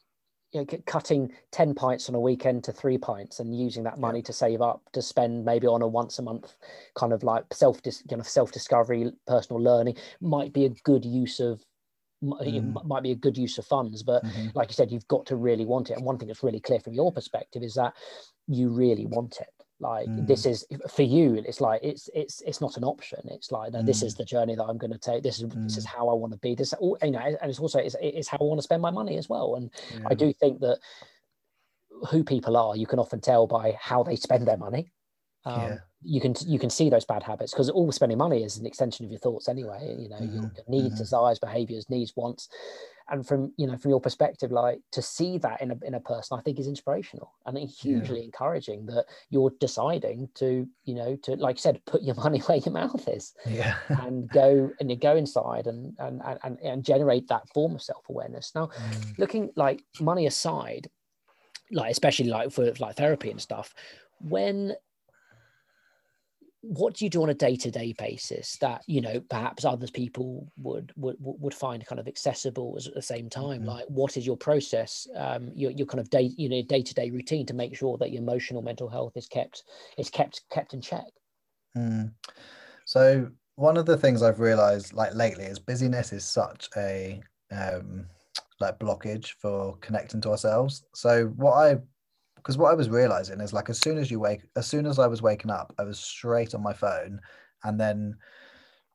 you know, cutting 10 pints on a weekend to three pints and using that money yeah. to save up to spend maybe on a once a month kind of like self you know self discovery personal learning might be a good use of mm. might be a good use of funds but mm-hmm. like you said you've got to really want it and one thing that's really clear from your perspective is that you really want it like mm. this is for you it's like it's it's it's not an option it's like no, mm. this is mm. the journey that i'm going to take this is mm. this is mm. how i want to be this you know and it's also it's, it's how i want to spend my money as well and yeah. i do think that who people are you can often tell by how they spend their money um, yeah. You can you can see those bad habits because all spending money is an extension of your thoughts anyway you know mm-hmm. your needs mm-hmm. desires behaviors needs wants and from you know from your perspective like to see that in a, in a person i think is inspirational and hugely yeah. encouraging that you're deciding to you know to like you said put your money where your mouth is
yeah
and go and you go inside and and and, and generate that form of self-awareness now mm. looking like money aside like especially like for like therapy and stuff when what do you do on a day-to-day basis that you know perhaps other people would would would find kind of accessible at the same time mm-hmm. like what is your process um your, your kind of day you know day-to-day routine to make sure that your emotional mental health is kept is kept kept in check
mm. so one of the things i've realized like lately is busyness is such a um like blockage for connecting to ourselves so what i because what I was realizing is like as soon as you wake, as soon as I was waking up, I was straight on my phone, and then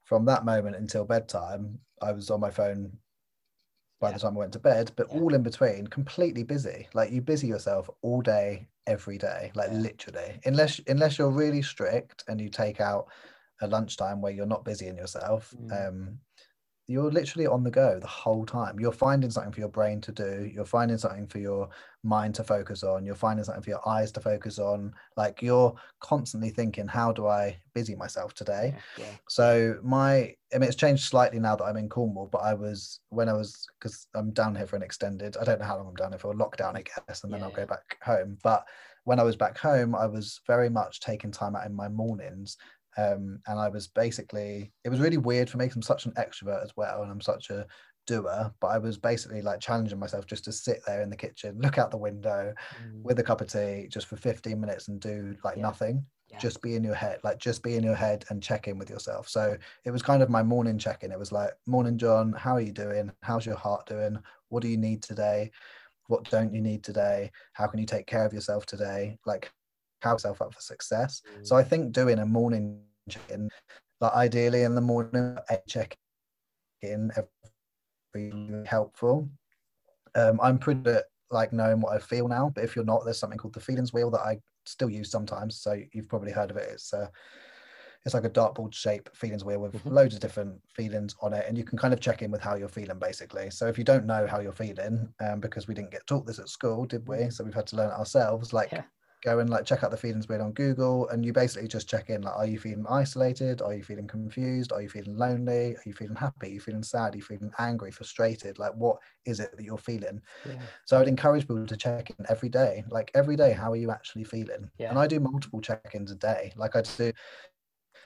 from that moment until bedtime, I was on my phone by yeah. the time I went to bed. But yeah. all in between, completely busy. Like you busy yourself all day, every day, like yeah. literally. Unless unless you're really strict and you take out a lunchtime where you're not busy in yourself. Mm. Um, you're literally on the go the whole time. You're finding something for your brain to do. You're finding something for your mind to focus on. You're finding something for your eyes to focus on. Like you're constantly thinking, how do I busy myself today? Yeah, yeah. So my, I mean, it's changed slightly now that I'm in Cornwall, but I was when I was because I'm down here for an extended. I don't know how long I'm down here for. A lockdown, I guess, and then yeah, I'll go back home. But when I was back home, I was very much taking time out in my mornings um, and I was basically, it was really weird for me because I'm such an extrovert as well, and I'm such a doer. But I was basically like challenging myself just to sit there in the kitchen, look out the window mm. with a cup of tea, just for 15 minutes and do like yeah. nothing. Yeah. Just be in your head, like just be in your head and check in with yourself. So it was kind of my morning check in. It was like, Morning, Jon, how are you doing? How's your heart doing? What do you need today? What don't you need today? How can you take care of yourself today? Like, yourself up for success. Mm. So I think doing a morning check-in, like ideally in the morning, a check-in every helpful. Um, I'm pretty at, like knowing what I feel now, but if you're not, there's something called the feelings wheel that I still use sometimes. So you've probably heard of it. It's uh, it's like a dartboard shape feelings wheel with mm-hmm. loads of different feelings on it and you can kind of check in with how you're feeling basically so if you don't know how you're feeling um, because we didn't get taught this at school did we so we've had to learn it ourselves like yeah go and like check out the feelings wheel on Google, and you basically just check in like, are you feeling isolated? Are you feeling confused? Are you feeling lonely? Are you feeling happy? Are you feeling sad? Are you feeling angry, frustrated? Like, what is it that you're feeling? Yeah. So I'd encourage people to check in every day. Like every day, how are you actually feeling? Yeah. And I do multiple check-ins a day. Like I do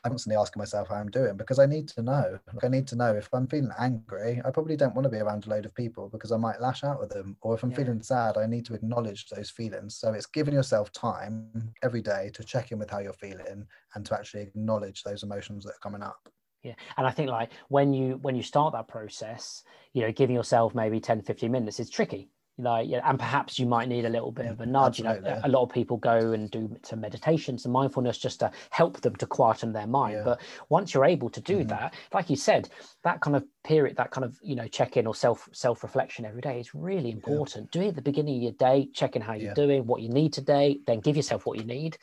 constantly asking myself how I'm doing because I need to know. Like I need to know if I'm feeling angry, I probably don't want to be around a load of people because I might lash out at them. Or if I'm yeah. feeling sad, I need to acknowledge those feelings. So it's giving yourself time every day to check in with how you're feeling and to actually acknowledge those emotions that are coming up
yeah and i think like when you when you start that process you know giving yourself maybe 10 15 minutes is tricky like yeah, and perhaps you might need a little bit of a nudge Absolutely. you know a lot of people go and do some meditation some mindfulness just to help them to quieten their mind yeah. but once you're able to do mm-hmm. that like you said that kind of period that kind of you know check in or self self reflection every day is really important yeah. do it at the beginning of your day checking how you're doing what you need today then give yourself what you need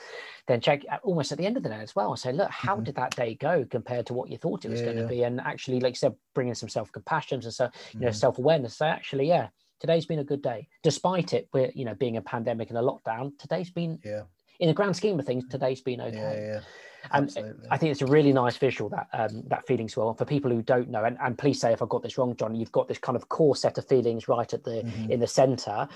then check almost at the end of the day as well and say look how mm-hmm. did that day go compared to what you thought it was going to be and actually like you said bringing some self compassion and so you know mm-hmm. self awareness so actually yeah today's been a good day despite it we're you know being a pandemic and a lockdown today's been yeah in the grand scheme of things today's been okay yeah, yeah. and Absolutely. i think it's a really nice visual that um, that feelings wheel for people who don't know and, and please say if i've got this wrong jon you've got this kind of core set of feelings right at the mm-hmm. in the center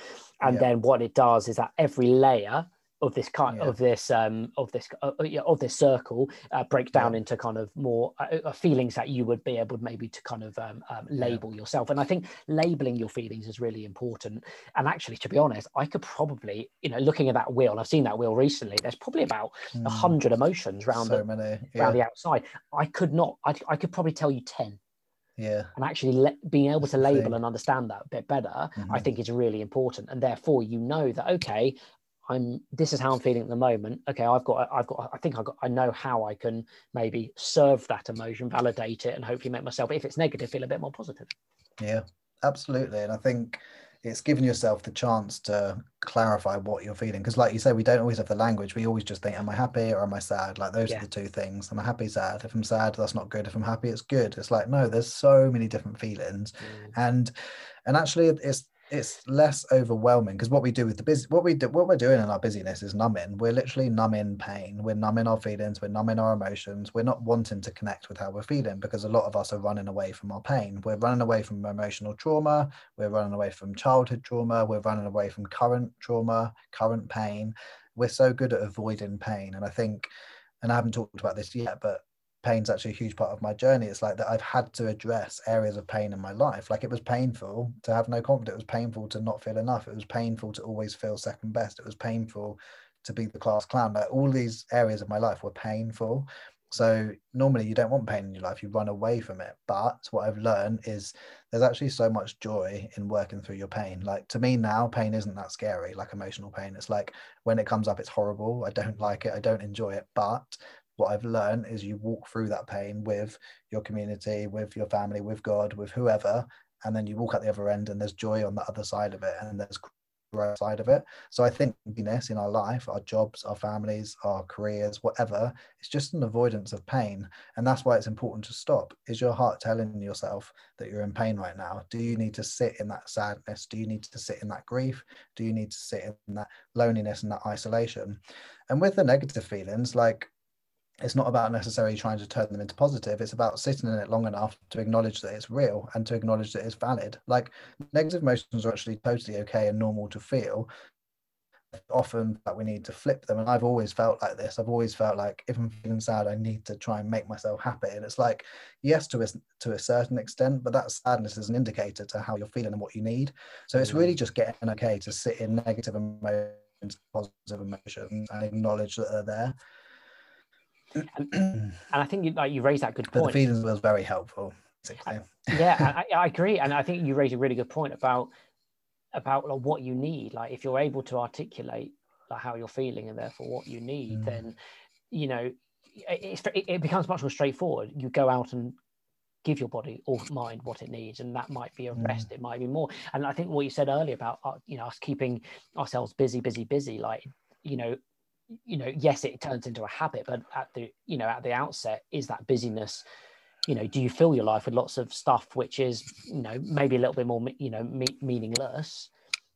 and yeah. then what it does is that every layer of this kind yeah. of this um of this uh, uh of this circle uh, break down yeah. into kind of more uh, uh, feelings that you would be able maybe to kind of um, um, label yeah. yourself and i think labeling your feelings is really important and actually to be honest i could probably you know looking at that wheel and i've seen that wheel recently there's probably about a mm. hundred emotions around so the many, around the outside i could not I, I could probably tell you 10
yeah
and actually le- being able to label and understand that a bit better mm-hmm. i think is really important and therefore you know that okay I'm this is how I'm feeling at the moment. Okay, I've got I've got I think I got I know how I can maybe serve that emotion, validate it, and hopefully make myself, if it's negative, feel a bit more positive.
Yeah, absolutely. And I think it's giving yourself the chance to clarify what you're feeling. Because like you say, we don't always have the language. We always just think, Am I happy or am I sad? Like those yeah. are the two things. Am I happy, sad? If I'm sad, that's not good. If I'm happy, it's good. It's like, no, there's so many different feelings. Mm. And and actually it's it's less overwhelming because what we do with the busy what we do what we're doing in our busyness is numbing. We're literally numbing pain. We're numbing our feelings. We're numbing our emotions. We're not wanting to connect with how we're feeling because a lot of us are running away from our pain. We're running away from emotional trauma. We're running away from childhood trauma. We're running away from current trauma current pain. We're so good at avoiding pain and i think and i haven't talked about this yet but pain's actually a huge part of my journey. It's like that I've had to address areas of pain in my life. Like it was painful to have no confidence. It was painful to not feel enough. It was painful to always feel second best. It was painful to be the class clown. Like all these areas of my life were painful. So normally you don't want pain in your life, you run away from it. But what I've learned is there's actually so much joy in working through your pain. Like to me now, pain isn't that scary, like emotional pain. It's like when it comes up, it's horrible. I don't like it. I don't enjoy it. But what I've learned is you walk through that pain with your community, with your family, with God, with whoever, and then you walk out the other end and there's joy on the other side of it and there's growth side of it. So I think happiness in our life, our jobs, our families, our careers, whatever, it's just an avoidance of pain. And that's why it's important to stop. Is your heart telling yourself that you're in pain right now? Do you need to sit in that sadness? Do you need to sit in that grief? Do you need to sit in that loneliness and that isolation? And with the negative feelings, like it's not about necessarily trying to turn them into positive. It's about sitting in it long enough to acknowledge that it's real and to acknowledge that it's valid. Like negative emotions are actually totally okay and normal to feel. Often that we need to flip them. And i've always felt like this. I've always felt like if i'm feeling sad i need to try and make myself happy. And it's like yes to a, to a certain extent but that sadness is an indicator to how you're feeling and what you need. So it's really mm. just getting okay to sit in negative emotions positive emotions and acknowledge that they're there
and, and I think you, like you raised that good point.
But the feeding was very helpful.
yeah, I, I, agree, and I think you raised a really good point about about like, what you need. Like if you're able to articulate like how you're feeling and therefore what you need, mm. then you know it, it becomes much more straightforward. You go out and give your body or mind what it needs and that might be a rest mm. it might be more and i think what you said earlier about uh, you know us keeping ourselves busy busy busy like you know you know yes it turns into a habit but at the you know at the outset is that busyness you know do you fill your life with lots of stuff which is you know maybe a little bit more you know me- meaningless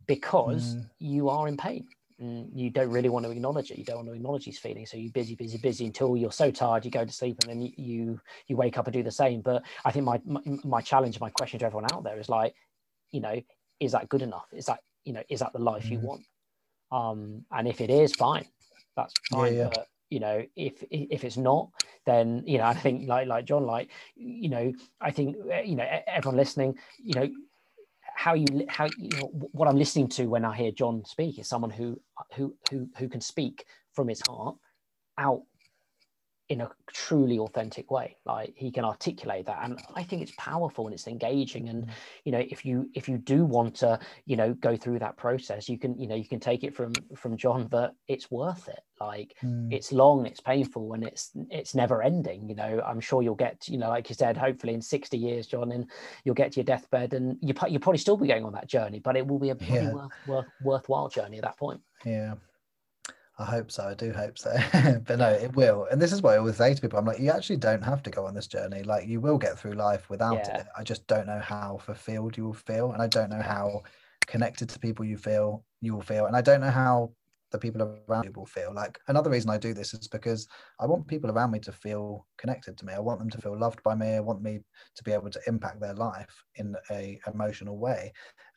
because mm. you are in pain and you don't really want to acknowledge it. You don't want to acknowledge these feelings. So you're busy busy busy until you're so tired you go to sleep and then you you, you wake up and do the same. But i think my, my my challenge my question to everyone out there is like you know is that good enough? Is that you know is that the life mm-hmm. you want? Um and if it is fine that's fine yeah, yeah. but you know if if it's not then you know i think like like jon like you know i think eh, you know everyone listening you know how you how you know what I'm listening to when I hear Jon speak is someone who who who who can speak from his heart out in a truly authentic way like he can articulate that and i think it's powerful and it's engaging and mm-hmm. you know if you if you do want to you know go through that process you can you know you can take it from from jon that it's worth it like mm. it's long it's painful and it's it's never ending you know i'm sure you'll get you know like you said hopefully in 60 years jon and you'll get to your deathbed and you you'll probably still be going on that journey but it will be a yeah. worth, worth, worthwhile journey at that point
yeah I hope so. I do hope so. but no, it will. And this is what I always say to people. I'm like, you actually don't have to go on this journey. Like you will get through life without yeah. it. I just don't know how fulfilled you will feel. And I don't know how connected to people you feel you will feel. And I don't know how the people around you will feel. Like another reason I do this is because I want people around me to feel connected to me. I want them to feel loved by me. I want me to be able to impact their life in a emotional way.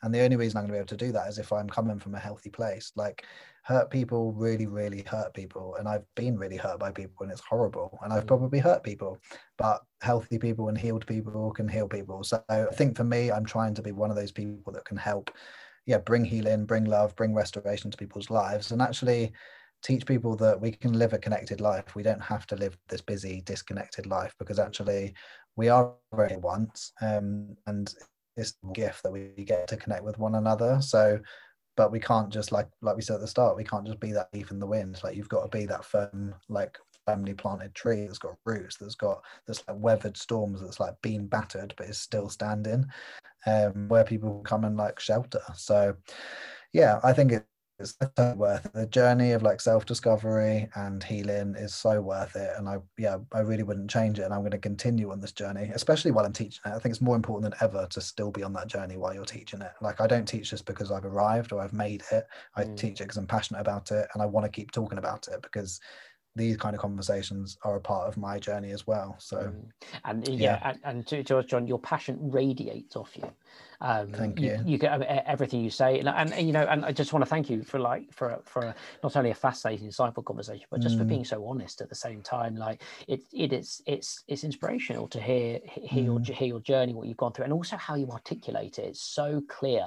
And the only reason I'm going to be able to do that is if I'm coming from a healthy place. Like hurt people really, really hurt people. And I've been really hurt by people and it's horrible. And I've mm. probably hurt people, but healthy people and healed people can heal people. So I think for me, I'm trying to be one of those people that can help yeah bring healing bring love bring restoration to people's lives and actually teach people that we can live a connected life we don't have to live this busy disconnected life because actually we are here once um, and a gift that we get to connect with one another. So but we can't just like like we said at the start we can't just be that leaf in the wind. Like you've got to be that firm like firmly planted tree that's got roots that's got that's like weathered storms that's like been battered but is still standing um where people come and like shelter. So yeah i think it it's so worth it. the journey of like self-discovery and healing is so worth it and i yeah i really wouldn't change it and i'm going to continue on this journey especially while i'm teaching it i think it's more important than ever to still be on that journey while you're teaching it like i don't teach this because i've arrived or i've made it i mm. teach it because i'm passionate about it and i want to keep talking about it because these kind of conversations are a part of my journey as well. So, mm.
and yeah, yeah. and, and to George Jon, your passion radiates off you.
Um, thank you.
You, you get everything you say, and, and, and, you know, and I just want to thank you for like for for not only a fascinating, insightful conversation, but just mm. for being so honest at the same time. Like it, it is, it's it's inspirational to hear hear mm. your hear your journey, what you've gone through, and also how you articulate it. It's so clear,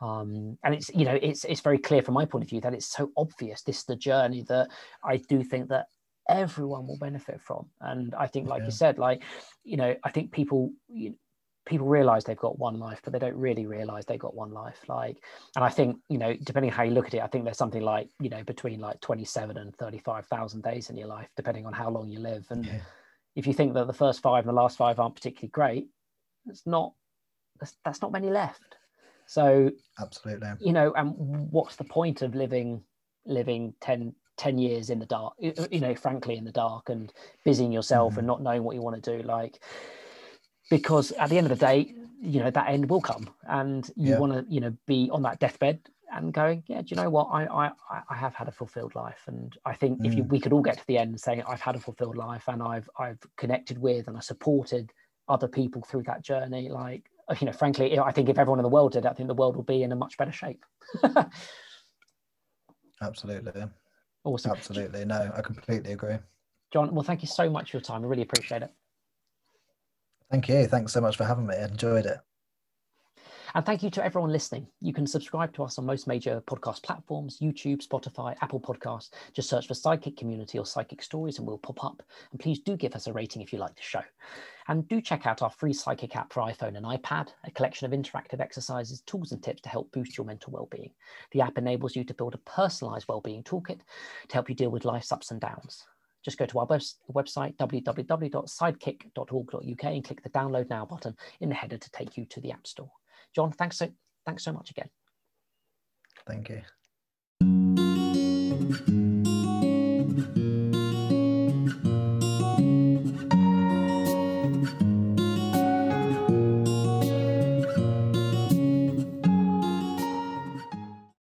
um, and it's you know, it's it's very clear from my point of view that it's so obvious. This is the journey that I do think that everyone will benefit from and i think like yeah. you said like you know i think people you, people realize they've got one life but they don't really realize they've got one life like and i think you know depending on how you look at it i think there's something like you know between like 27 and 35,000 days in your life depending on how long you live and yeah. if you think that the first five and the last five aren't particularly great it's not that's, that's not many left so
absolutely
you know and what's the point of living living 10 10 years in the dark you know frankly in the dark and busying yourself mm-hmm. and not knowing what you want to do like because at the end of the day you know that end will come and you yeah. want to you know be on that deathbed and going yeah do you know what? I, I i have had a fulfilled life. And i think mm. if you, mm. we could all get to the end saying i've had a fulfilled life and i've i've connected with and i supported other people through that journey like you know frankly i think if everyone in the world did i think the world would be in a much better shape.
Absolutely.
Awesome.
Absolutely. No i completely agree.
Jon well thank you so much for your time. I really appreciate it
Thank you. Thanks so much for having me. I enjoyed it.
And thank you to everyone listening. You can subscribe to us on most major podcast platforms YouTube, Spotify, Apple Podcasts. Just search for Sidekick Community or Sidekick Stories and we'll pop up. And please do give us a rating if you like the show. And do check out our free Sidekick app for iPhone and iPad, a collection of interactive exercises, tools, and tips to help boost your mental well being. The app enables you to build a personalized well being toolkit to help you deal with life's ups and downs just go to our website, www.sidekick.org.uk and click the download now button in the header to take you to the App Store. Jon, thanks so, thanks so much again.
Thank you.